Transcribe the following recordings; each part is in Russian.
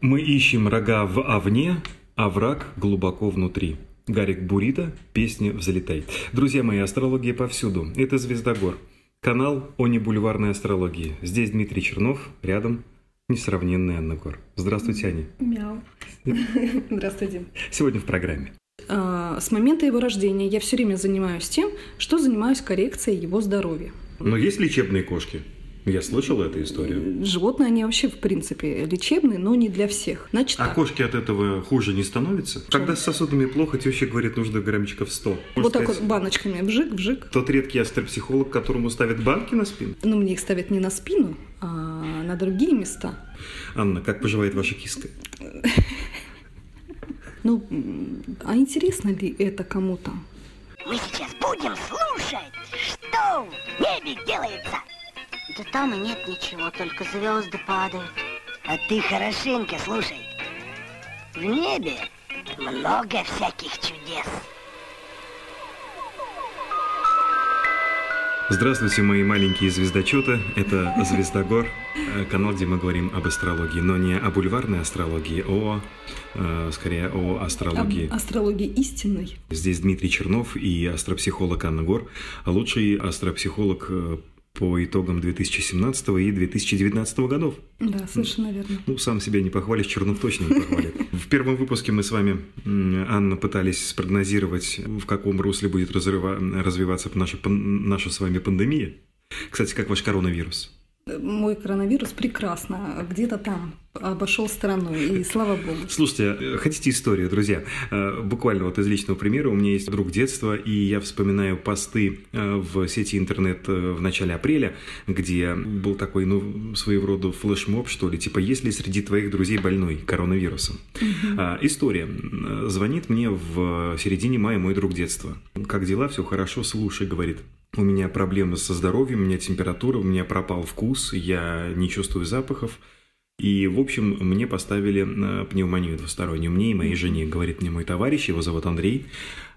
Мы ищем рога в овне, а враг глубоко внутри. Гарик Бурита, песня «Взлетай». Друзья мои, астрология повсюду. Это «Звездогор». Канал о небульварной астрологии. Здесь Дмитрий Чернов, рядом несравненная Анна Гор. Здравствуйте, Аня. Мяу. Здравствуйте. Сегодня в программе. А, С момента его рождения я все время занимаюсь тем, что занимаюсь коррекцией его здоровья. Но есть лечебные кошки? Я слышал эту историю. Животные, они вообще, в принципе, лечебные, но не для всех. Значит А так, кошки от этого хуже не становятся? Когда с сосудами плохо, теща говорит, нужно граммчиков 100. Можно вот так сказать, вот баночками вжик-вжик. Тот редкий астропсихолог, которому ставят банки на спину. Но мне их ставят не на спину, а на другие места. Анна, как поживает ваша киска? Ну, а интересно ли это кому-то? Мы сейчас будем слушать, что в небе делается. Да там и нет ничего, только звезды падают. А ты хорошенько слушай. В небе много всяких чудес. Здравствуйте, мои маленькие звездочеты. Это Звездогор, э, канал, где мы говорим об астрологии, но не о бульварной астрологии, о, э, скорее, о Об астрологии. астрологии истинной. Здесь Дмитрий Чернов и астропсихолог Анна Гор, лучший астропсихолог э, по итогам 2017 и 2019 годов. Да, совершенно верно. Ну, сам себя не похвалишь, Чернов точно не похвалит. В первом выпуске мы с вами, Анна, пытались спрогнозировать, в каком русле будет разрыва- развиваться наша, наша с вами пандемия. Кстати, как ваш коронавирус? Мой коронавирус прекрасно где-то там обошел стороной, и слава богу. Слушайте, хотите историю, друзья? Э, Буквально вот из личного примера. У меня есть друг детства, и я вспоминаю посты э, в сети интернет э, в начале апреля, где был такой, ну, своего рода флешмоб, что ли, типа, есть ли среди твоих друзей больной коронавирусом? А, История. Звонит мне в середине мая мой друг детства. Как дела? Все хорошо? Слушай, говорит. У меня проблемы со здоровьем, у меня температура, у меня пропал вкус, я не чувствую запахов. И, в общем, мне поставили э, пневмонию двустороннюю. Мне и моей жене, говорит мне мой товарищ, его зовут Андрей,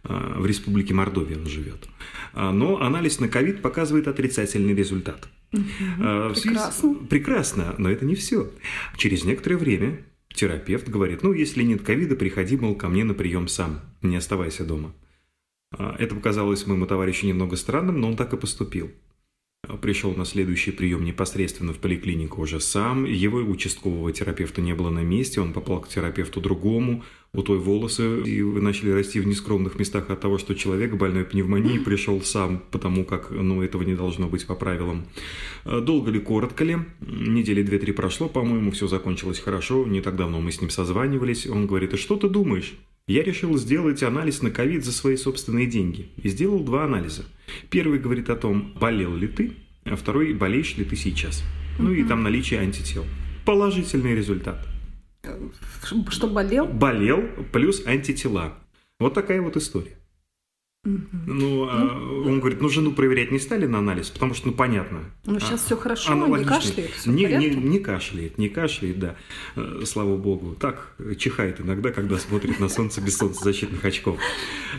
э, в республике Мордовия он живет. А, Но анализ на ковид показывает отрицательный результат. Связи с- Прекрасно. Прекрасно, но это не все. Через некоторое время терапевт говорит, ну, если нет ковида, приходи, мол, ко мне на прием сам, не оставайся дома. А, Это показалось моему товарищу немного странным, но он так и поступил. Пришел на следующий прием непосредственно в поликлинику уже сам. Его участкового терапевта не было на месте, он попал к терапевту другому. У той волосы и начали расти в нескромных местах от того, что человек больной пневмонией пришел сам, потому как ну, этого не должно быть по правилам. А, Долго ли, коротко ли? Недели две-три прошло, по-моему, все закончилось хорошо. Не так давно мы с ним созванивались. Он говорит, и что ты думаешь? Я решил сделать анализ на ковид за свои собственные деньги. И сделал два анализа. Первый говорит о том, болел ли ты, а второй, болеешь ли ты сейчас. Ну и там наличие антител. Положительный результат. Что болел? Болел плюс антитела. Вот такая вот история. Ну, а он говорит, ну жену проверять не стали на анализ, потому что, ну, понятно. Ну, сейчас А- всё хорошо, не кашляет, всё в не, не, не кашляет, не кашляет, да. Э, Слава богу. Так, чихает иногда, когда смотрит на солнце без солнцезащитных очков.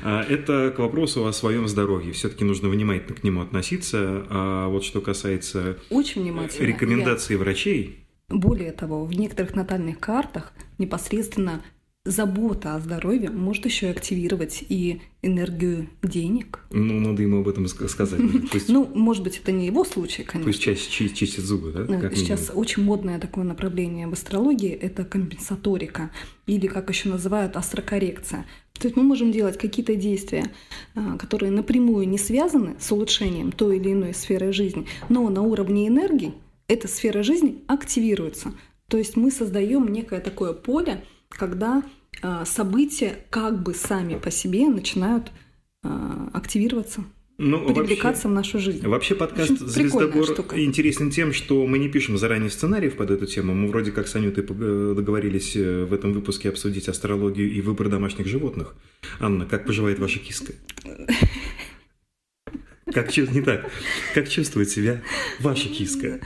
А, Это к вопросу о своем здоровье. Все-таки нужно внимательно к нему относиться. А вот что касается Очень внимательно. рекомендаций врачей, Я- Более того, в некоторых натальных картах непосредственно забота о здоровье может еще и активировать и энергию денег. ну, надо ему об этом ска- сказать. Пусть, Ну, может быть, это не его случай, конечно. пусть чаще чи- чистит зубы, да? Как Сейчас минимум. очень модное такое направление в астрологии – это компенсаторика, или, как еще называют, астрокоррекция. То есть мы можем делать какие-то действия, а, которые напрямую не связаны с улучшением той или иной сферы жизни, но на уровне энергии эта сфера жизни активируется. То есть мы создаем некое такое поле, когда а, события как бы сами по себе начинают а, активироваться, Ну, вообще- привлекаться в нашу жизнь. Вообще подкаст общем, «Звездогор» штука. интересен тем, что мы не пишем заранее сценариев под эту тему. Мы вроде как с Анютой пог- договорились э, в этом выпуске обсудить астрологию и выбор домашних животных. Анна, как поживает ваша киска? Как не так? Как чувствует себя ваша киска?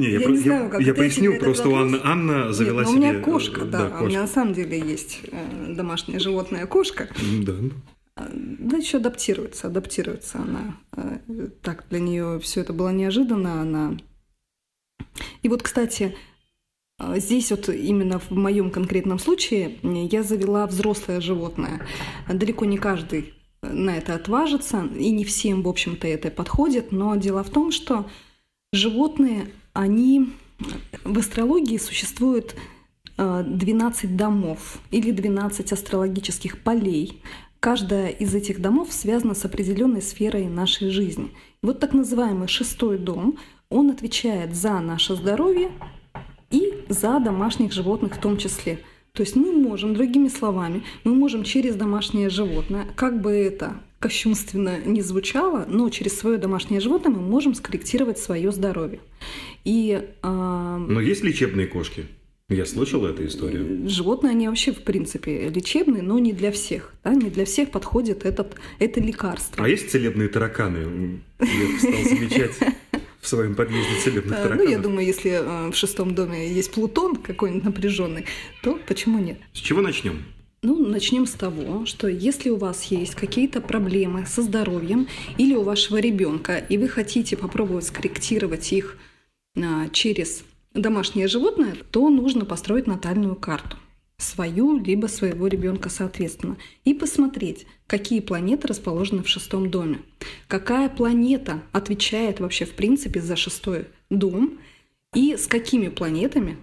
Не, я, Я про- не я- знаю, как я поясню, просто у Анны. Анна завела Нет, себе... У меня кошка, э, да. У кошка. меня на самом деле есть э, домашнее животное кошка. Да. А, Да, еще адаптируется, адаптируется она. Э, Так, для нее все это было неожиданно. Она И вот, кстати, Здесь вот именно в моем конкретном случае я завела взрослое животное. Далеко не каждый на это отважится, и не всем, в общем-то, это подходит. Но дело в том, что животные, они в астрологии существует 12 а, домов или 12 астрологических полей. Каждая из этих домов связана с определенной сферой нашей жизни. Вот так называемый шестой дом, он отвечает за наше здоровье и за домашних животных в том числе. То есть мы можем, другими словами, мы можем через домашнее животное, как бы это кощунственно не звучало, но через свое домашнее животное мы можем скорректировать свое здоровье. И, а... Но есть лечебные кошки? Я слышал эту историю. Животные, они вообще, в принципе, лечебные, но не для всех. Да? Не для всех подходит этот, это лекарство. А есть целебные тараканы? Я стал замечать в своем подъезде целебных тараканов. Ну, я думаю, если э, в шестом доме есть Плутон какой-нибудь напряженный, то почему нет? С чего начнем? Ну, начнем с того, что если у вас есть какие-то проблемы со здоровьем или у вашего ребенка, и вы хотите попробовать скорректировать их через домашнее животное, то нужно построить натальную карту свою, либо своего ребенка соответственно, и посмотреть, какие планеты расположены в шестом доме. Какая планета отвечает вообще в принципе за шестой дом, и с какими планетами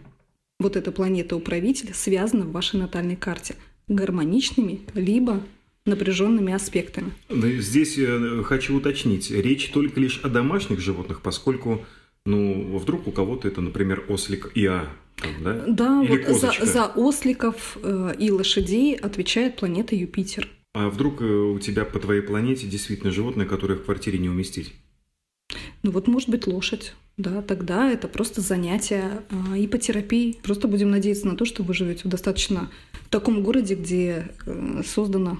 вот эта планета-управитель связана в вашей натальной карте. Гармоничными, либо напряженными аспектами. Здесь э, хочу уточнить, речь только лишь о домашних животных, поскольку ну, вдруг у кого-то это, например, ослик ИА, там, да? Да, Или вот за, за осликов э, и лошадей отвечает планета Юпитер. А вдруг э, у тебя по твоей планете действительно животное, которое в квартире не уместить? Ну вот может быть лошадь. Да, тогда это просто занятие э, ипотерапией. Просто будем надеяться на то, что вы живете в достаточно в таком городе, где э, создана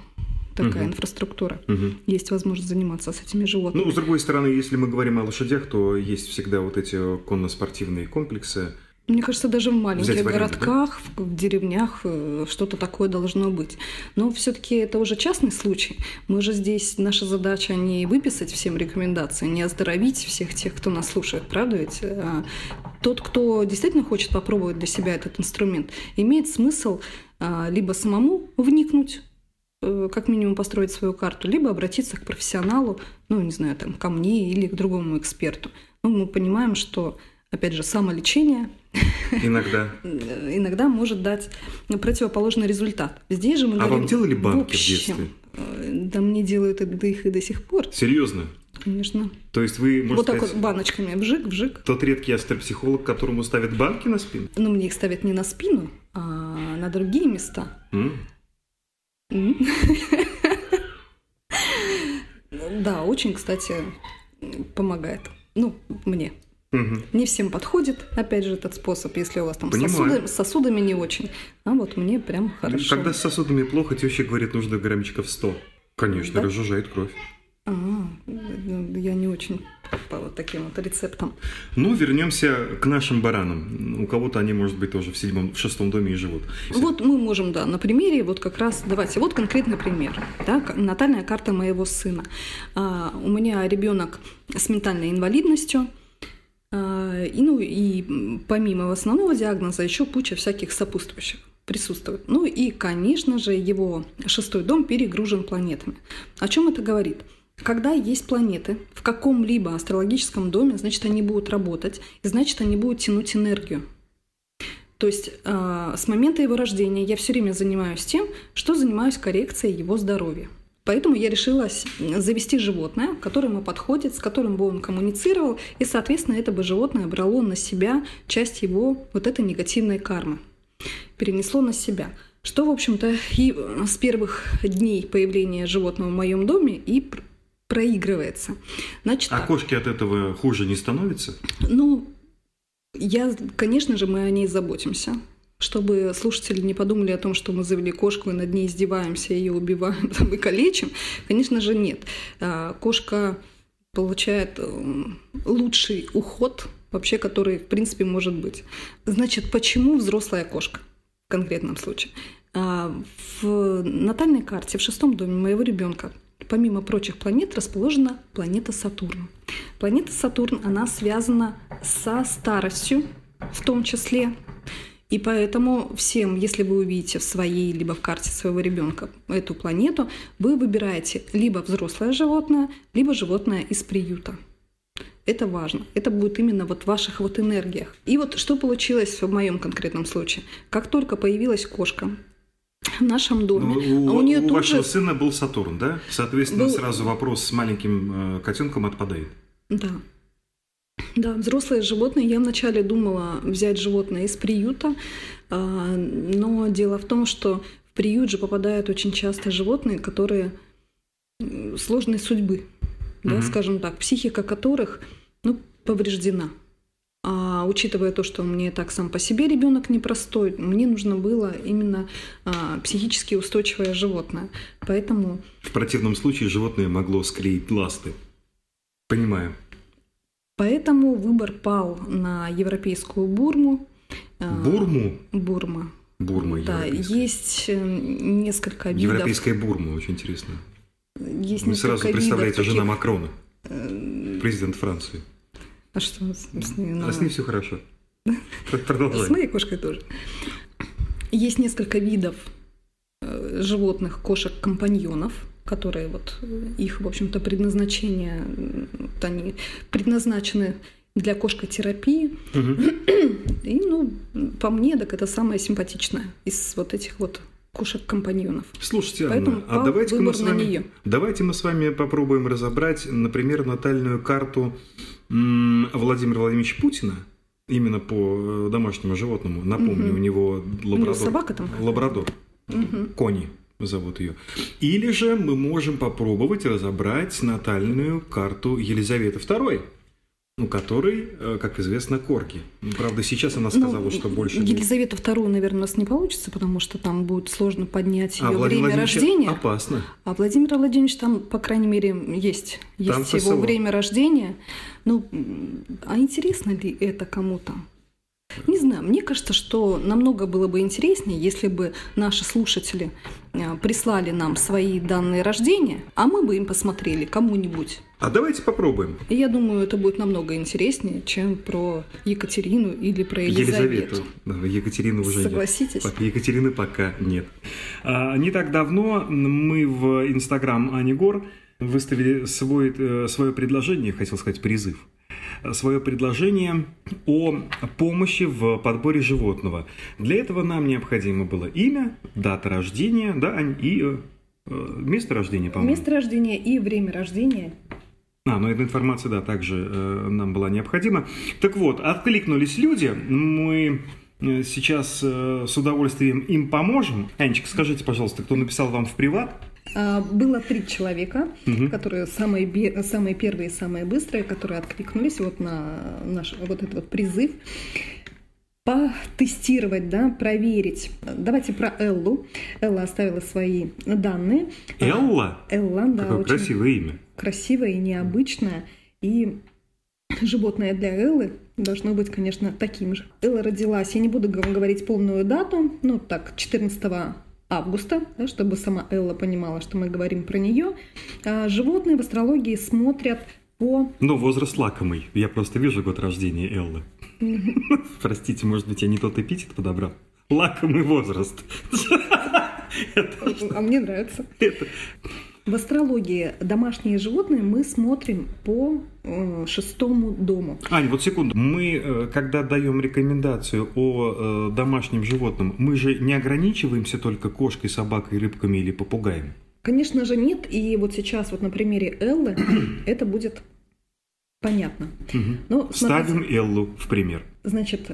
такая угу. инфраструктура. Угу. Есть возможность заниматься с этими животными. Ну, с другой стороны, если мы говорим о лошадях, то есть всегда вот эти конно-спортивные комплексы. Мне кажется, даже в маленьких городках, да? в деревнях э, что-то такое должно быть. Но все-таки это уже частный случай. Мы же здесь, наша задача не выписать всем рекомендации, не оздоровить всех тех, кто нас слушает, правда ведь? А тот, кто действительно хочет попробовать для себя этот инструмент, имеет смысл а, либо самому вникнуть как минимум построить свою карту, либо обратиться к профессионалу, ну, не знаю, там, ко мне или к другому эксперту. Ну, мы понимаем, что, опять же, самолечение иногда, иногда может дать противоположный результат. Здесь же мы а говорим, вам делали банки в, общем, в детстве? Э, да мне делают это их и до сих пор. Серьезно? Конечно. То есть вы, можно Вот сказать, так вот баночками вжик, вжик. Тот редкий астропсихолог, которому ставят банки на спину? Ну, мне их ставят не на спину, а на другие места. Mm. Да, очень, кстати, помогает. Ну, мне. Угу. Не всем подходит, опять же, этот способ, если у вас там сосуды, сосудами не очень. А вот мне прям хорошо. Когда с сосудами плохо, теща говорит, нужно граммчиков 100. Конечно, да? разжижает кровь. А, я не очень по вот таким вот рецептам. Ну, вернемся к нашим баранам. У кого-то они, может быть, тоже в седьмом, в шестом доме и живут. Вот мы можем, да, на примере, вот как раз, давайте, вот конкретный пример. Да, натальная карта моего сына. А, у меня ребенок с ментальной инвалидностью, а, и, ну, и помимо основного диагноза еще куча всяких сопутствующих присутствует. Ну и, конечно же, его шестой дом перегружен планетами. О чем это говорит? Когда есть планеты в каком-либо астрологическом доме, значит, они будут работать, и значит, они будут тянуть энергию. То есть э, с момента его рождения я все время занимаюсь тем, что занимаюсь коррекцией его здоровья. Поэтому я решила завести животное, которое ему подходит, с которым бы он коммуницировал, и, соответственно, это бы животное брало на себя часть его вот этой негативной кармы, перенесло на себя. Что, в общем-то, и с первых дней появления животного в моем доме и проигрывается. Значит, а так. кошки от этого хуже не становятся? Ну, я, конечно же, мы о ней заботимся. Чтобы слушатели не подумали о том, что мы завели кошку и над ней издеваемся, ее убиваем там, и калечим. Конечно же, нет. А, кошка получает э, лучший уход вообще, который, в принципе, может быть. Значит, почему взрослая кошка в конкретном случае? А, в натальной карте в шестом доме моего ребенка помимо прочих планет расположена планета Сатурн. Планета Сатурн, она связана со старостью в том числе. И поэтому всем, если вы увидите в своей либо в карте своего ребенка эту планету, вы выбираете либо взрослое животное, либо животное из приюта. Это важно. Это будет именно вот в ваших вот энергиях. И вот что получилось в моем конкретном случае. Как только появилась кошка, в нашем доме. Ну, а у, у нее у тут вашего сына был Сатурн, да? Соответственно, Был- сразу вопрос с маленьким э, котенком отпадает. Да. Да, взрослые животные. Я вначале думала взять животное из приюта, а, но дело в том, что в приют же попадают очень часто животные, которые сложной судьбы, да, скажем так, психика которых ну, повреждена. А учитывая то, что мне так сам по себе ребенок непростой, мне нужно было именно а, психически устойчивое животное. Поэтому В противном случае животное могло склеить ласты. Понимаю. Поэтому выбор пал на европейскую бурму. А, Бурму? Бурма. Бурма Да, есть э, несколько видов. Европейская бурма, очень интересно. Есть Вы сразу представляете видов жена таких, Макрона, э, президент Франции. А что с, с ней А надо? с ней все хорошо. Пр- С Продолжай. моей кошкой тоже. Есть несколько видов э, животных, кошек-компаньонов, которые вот э, их, в общем-то, предназначение, вот они предназначены для кошкотерапии. Мгм. И, ну, по мне, так это самое симпатичное из вот этих вот кошек-компаньонов. Слушайте, Поэтому Анна, а давайте мы с вами, неё. давайте мы с вами попробуем разобрать, например, натальную карту Владимира Владимировича Путина именно по э, домашнему животному. Напомню, Мгм. у него У него лабрадор. собака там? Лабрадор. Мгм. Кони зовут ее. Или же мы можем попробовать разобрать натальную карту Елизаветы II, ну, которой, э, как известно, корги. Ну, Правда, сейчас она сказала, Ну, что больше... Елизавету вторую, наверное, у нас не получится, потому что там будет сложно поднять ее а время рождения. опасно. А Владимир Владимирович там, по крайней мере, есть. Там Есть его ФСО. время рождения. Ну, а интересно ли это кому-то? Не знаю, мне кажется, что намного было бы интереснее, если бы наши слушатели э, прислали нам свои данные рождения, а мы бы им посмотрели кому-нибудь. А давайте попробуем. Я думаю, это будет намного интереснее, чем про Екатерину или про Елизавету. Елизавету. Екатерину уже нет. Согласитесь? Пока Екатерины пока нет. А, не так давно мы в Инстаграм Ани Гор выставили свой, э, свое предложение, хотел сказать призыв, свое предложение о помощи в подборе животного. Для этого нам необходимо было имя, дата рождения, да, Ань, и э, э, место рождения, по-моему. Место рождения и время рождения А, ну эта информация, да, также э, нам была необходима. Так вот, откликнулись люди, мы э, сейчас э, с удовольствием им поможем. Анечка, скажите, пожалуйста, кто написал вам в приват? А, Было три человека, Мгм. которые самые, самые первые, самые быстрые, которые откликнулись вот на наш вот этот вот призыв потестировать, да, проверить. Давайте про Эллу. Элла оставила свои данные. Элла? Элла, да, Какое очень красивое имя. красивое и необычное. И животное для Эллы должно быть, конечно, таким же. Элла родилась, я не буду говорить полную дату, ну так, 14 августа, да, чтобы сама Элла понимала, что мы говорим про нее. А, Животные в астрологии смотрят по... Ну, возраст лакомый. Я просто вижу год рождения Эллы. Простите, может быть, я не тот эпитет подобрал. Лакомый возраст. А мне нравится. В астрологии домашние животные мы смотрим по э, шестому дому. Ань, вот секунду. Мы, э, когда даем рекомендацию о э, домашнем животном, мы же не ограничиваемся только кошкой, собакой, рыбками или попугаем. Конечно же нет, и вот сейчас вот на примере Эллы это будет понятно. Мгм. Ну, смотрите. Ставим Эллу в пример. Значит,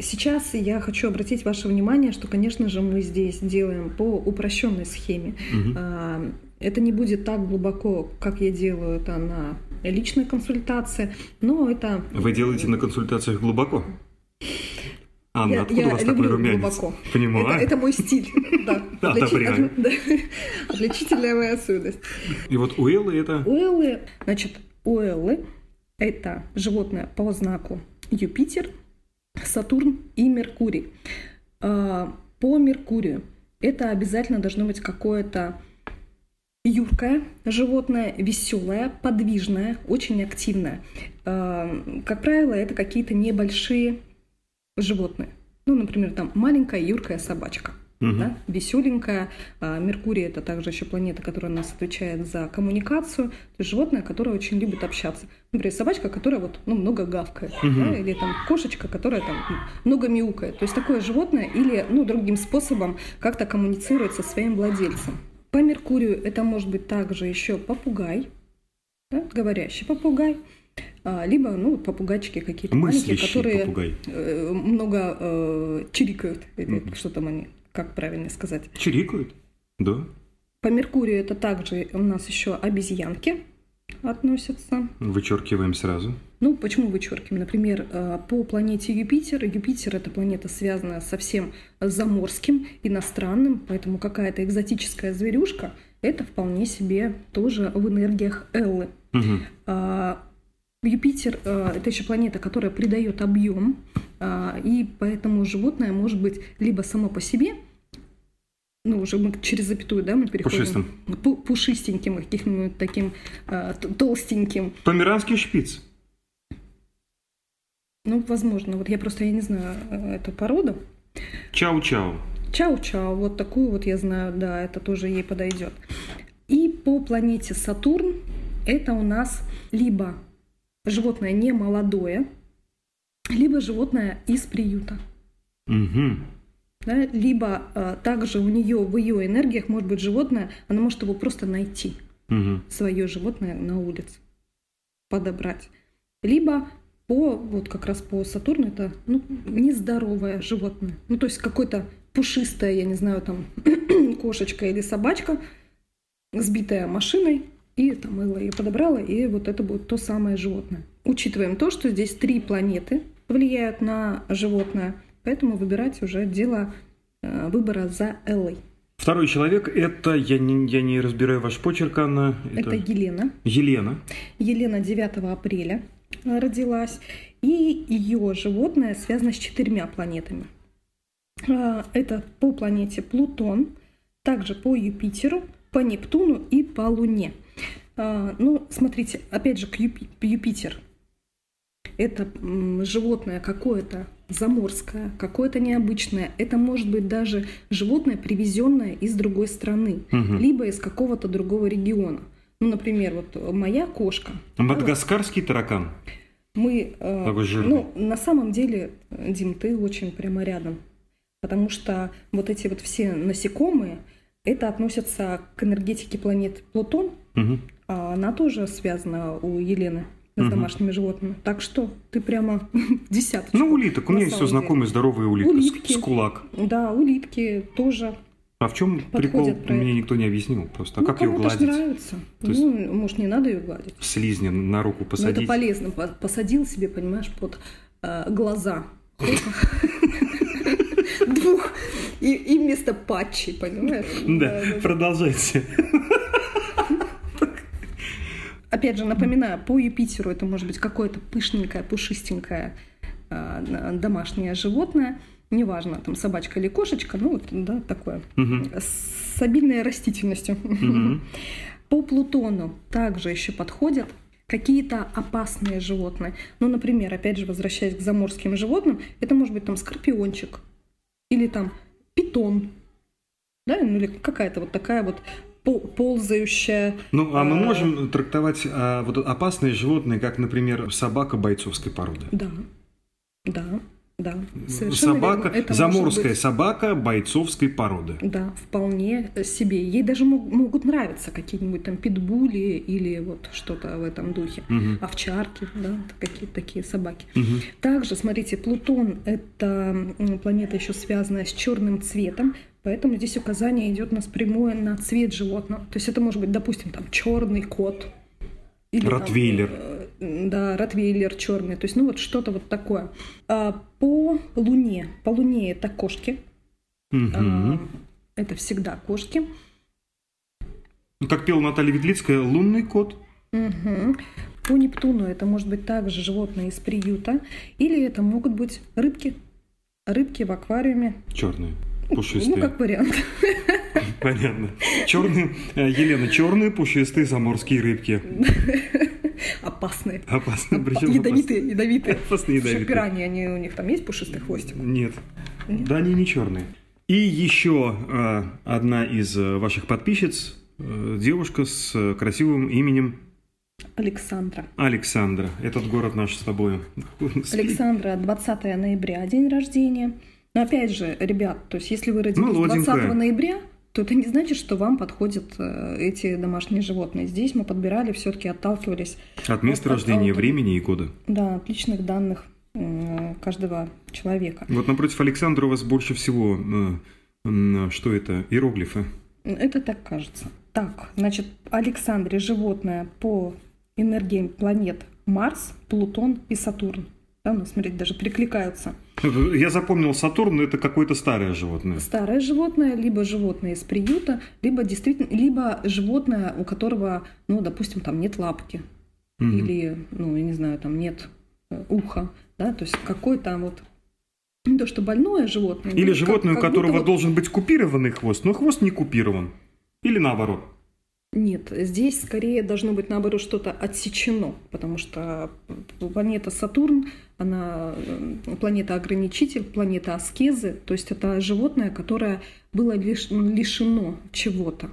сейчас я хочу обратить ваше внимание, что, конечно же, мы здесь делаем по упрощенной схеме. Мгм. Это не будет так глубоко, как я делаю это на личной консультации, но это Вы делаете на консультациях глубоко? Анна, Я- откуда я у вас такой люблю румянец? глубоко. Понимаю. это, это мой стиль. Да. Да. Отличительная моя особенность. И вот у Эллы это... У Эллы, значит, у Эллы это животное по знаку Юпитер, Сатурн и Меркурий. А, По Меркурию это обязательно должно быть какое-то юркое животное, веселое, подвижное, очень активное. Э, Как правило, это какие-то небольшие животные. Ну, например, там маленькая юркая собачка. Мгм. Да, веселенькая. А Меркурий это также еще планета, которая у нас отвечает за коммуникацию. То есть животное, которое очень любит общаться. Например, собачка, которая вот, ну, много гавкает. Мгм. да, или там кошечка, которая там много мяукает. То есть такое животное или ну, другим способом как-то коммуницирует со своим владельцем. По Меркурию это может быть также еще попугай, да, говорящий попугай, а, либо ну, вот попугайчики какие-то маленькие, которые попугай. э, много э, чирикают, или Мгм. что там они, как правильно сказать. Чирикают? Да. По Меркурию это также у нас еще обезьянки относятся. Вычеркиваем сразу. Ну, почему вычеркиваем? Например, э, по планете Юпитер. Юпитер – это планета, связанная со всем заморским, иностранным, поэтому какая-то экзотическая зверюшка – это вполне себе тоже в энергиях Эллы. А, Юпитер э, это еще планета, которая придает объем, а, и поэтому животное может быть либо само по себе, ну уже мы через запятую, да, мы переходим Пушистым. Пу- пушистеньким, каким-нибудь таким т- толстеньким. Померанский шпиц. Ну, возможно, вот я просто я не знаю э, эту породу. Чау-чау. Чау-чау, вот такую вот я знаю, да, это тоже ей подойдет. И по планете Сатурн это у нас либо животное не молодое, либо животное из приюта. Мгм. да, либо э, также у нее в ее энергиях может быть животное, она может его просто найти, Мгм. свое животное на улице, подобрать. Либо по, вот как раз по Сатурну это ну, нездоровое животное. Ну, то есть какое-то пушистое, я не знаю, там кошечка или собачка, сбитая машиной, и там Элла ее подобрала, и вот это будет то самое животное. Учитываем то, что здесь три планеты влияют на животное, поэтому выбирать уже дело э, выбора за Эллой. Второй человек – это, я не, я не разбираю ваш почерк, Анна. Это Елена. Елена. Елена 9 апреля родилась, и ее животное связано с четырьмя планетами. А, Это по планете Плутон, также по Юпитеру, по Нептуну и по Луне. А, Ну, смотрите, опять же, к Юпи- Юпитер. Это животное какое-то заморское, какое-то необычное. Это может быть даже животное, привезенное из другой страны, Мгм. либо из какого-то другого региона. Ну, например, вот моя кошка. Мадагаскарский таракан. Мы, э, Такой жирный. ну, на самом деле, Дим, ты очень прямо рядом, потому что вот эти вот все насекомые, это относятся к энергетике планеты Плутон, а она тоже связана у Елены с Мгм. домашними животными. Так что ты прямо в десяточку. Ну, улиток. У меня есть деле. знакомые здоровые улитки. Улитки. С, с кулак. Да, улитки тоже. А в чем прикол, про мне никто не объяснил просто. А ну, как ее гладить? нравится. То есть- Ну, может, не надо ее гладить. Слизни на руку Но посадить. это полезно. По- Посадил себе, понимаешь, под э, глаза. Двух. И, и вместо патчей, понимаешь? Да, продолжайте. Опять же, напоминаю, по Юпитеру это может быть какое-то пышненькое, пушистенькое э, домашнее животное. Неважно, там собачка или кошечка, ну вот, да, такое. Мгм. С обильной растительностью. Мгм. По Плутону также еще подходят какие-то опасные животные. Ну, например, опять же, возвращаясь к заморским животным, это может быть там скорпиончик или там питон, да, ну или какая-то вот такая вот пол- ползающая. Ну, а мы э, можем трактовать а, вот опасные животные, как, например, собака бойцовской породы. Да, да, да. совершенно Собака, верно. Это заморская быть- собака бойцовской породы. Да, вполне себе. Ей даже мог- могут нравиться какие-нибудь там питбули или вот что-то в этом духе. Мгм. Овчарки, да, какие-то такие собаки. Мгм. Также, смотрите, Плутон – это планета еще связанная с черным цветом, поэтому здесь указание идет у нас прямое на цвет животного. То есть это может быть, допустим, там черный кот. или там, Ротвейлер. э, да, ротвейлер черный. То есть, ну вот что-то вот такое. А по Луне. По Луне это кошки. Мгм. А, Это всегда кошки. Ну, Как пела Наталья Ветлицкая, лунный кот. Мгм. По Нептуну это может быть также животные из приюта, или это могут быть рыбки. Рыбки в аквариуме. Черный, Ну, пушистый. как вариант. Понятно. Черные, э, Елена, черные пушистые заморские рыбки. Опасные. Опасные, причем Ядовитые, ядовитые. Опасные, ядовитые. Пираньи, они, у них там есть пушистый хвостик? Нет. Да, они не черные. И еще э, одна из э, ваших подписчиц, э, девушка с э, красивым именем Александра. Александра. Этот город наш с тобой. Александра, 20 ноября, день рождения. Но опять же, ребят, то есть если вы родились Молоденькая. 20 ноября, то это не значит, что вам подходят э, эти домашние животные. Здесь мы подбирали, все-таки отталкивались От места Вот, рождения, от- времени и года. да, от личных данных э, каждого человека. Вот напротив Александра у вас больше всего, э, что это, иероглифы. Это так кажется. Так, значит, Александре животное по энергиям планет Марс, Плутон и Сатурн. Да, ну, смотрите, даже перекликаются. Я запомнил Сатурн, но это какое-то старое животное. Старое животное, либо животное из приюта, либо действительно, либо животное, у которого, ну, допустим, там нет лапки, Мгм. или, ну, я не знаю, там нет э, уха, да, то есть какой-то вот не то, что больное животное. Или но животное, у как- будто которого вот- должен быть купированный хвост, но хвост не купирован. Или наоборот. Нет, здесь скорее должно быть наоборот что-то отсечено, потому что планета Сатурн, она э, планета ограничитель, планета аскезы, то есть это животное, которое было лиш- лишено чего-то.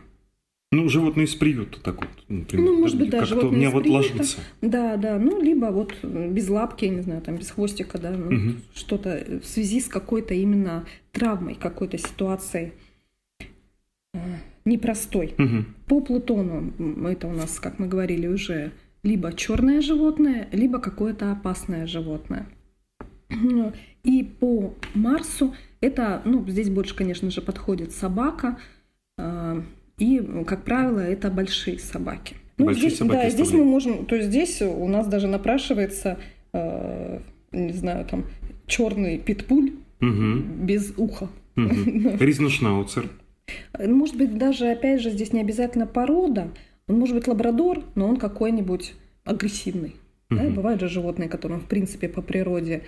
Ну, животное из приюта так вот. например. Ну, может быть, да, Как-то у животное меня из вот приюта. ложится. Да, да, ну, либо вот э, без лапки, я не знаю, там без хвостика, да, ну, Мгм. что-то в связи с какой-то именно травмой, какой-то ситуацией непростой. Мгм. По Плутону это у нас, как мы говорили уже, либо черное животное, либо какое-то опасное животное. И по Марсу это, ну, здесь больше, конечно же, подходит собака, э, и, как правило, это большие собаки. Ну, Большие здесь, собаки да, здесь мы можем, то есть здесь у нас даже напрашивается, э, не знаю, там черный питбуль Мгм. без уха. Мгм. Ризношнауцер. Может быть, даже, опять же, здесь не обязательно порода. Он может быть лабрадор, но он какой-нибудь агрессивный. Да, Мгм. Бывают же животные, которым, в принципе, по природе,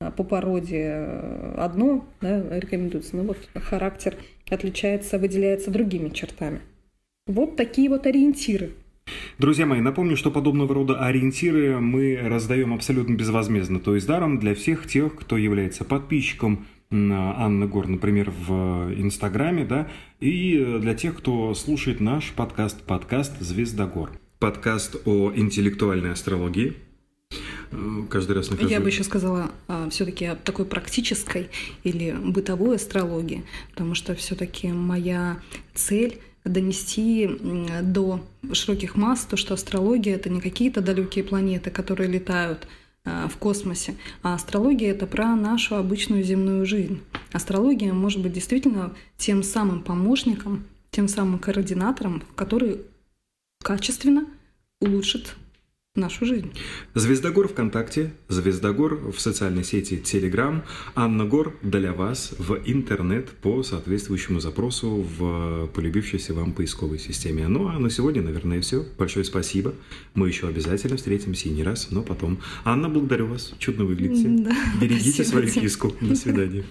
а, по породе э, одно да, рекомендуется, но вот характер отличается, выделяется другими чертами. Вот такие вот ориентиры. Друзья мои, напомню, что подобного рода ориентиры мы раздаем абсолютно безвозмездно, то есть даром для всех тех, кто является подписчиком м, Анны Гор, например, в Инстаграме, да, и для тех, кто слушает наш подкаст, подкаст «Звезда Гор». Подкаст о интеллектуальной астрологии. Э, Каждый раз нахожу... Я бы еще сказала все-таки о такой практической или бытовой астрологии, потому что все-таки моя цель донести до широких масс то, что астрология это не какие-то далекие планеты, которые летают а, в космосе, а астрология это про нашу обычную земную жизнь. Астрология может быть действительно тем самым помощником, тем самым координатором, который качественно улучшит нашу жизнь. Звездогор ВКонтакте, Звездогор в социальной сети Телеграм, Анна Гор для вас в интернет по соответствующему запросу в полюбившейся вам поисковой системе. Ну а на сегодня, наверное, все. Большое спасибо. Мы еще обязательно встретимся и не раз, но потом. Анна, благодарю вас. Чудно выглядите. Да, Берегите свою киску. До свидания.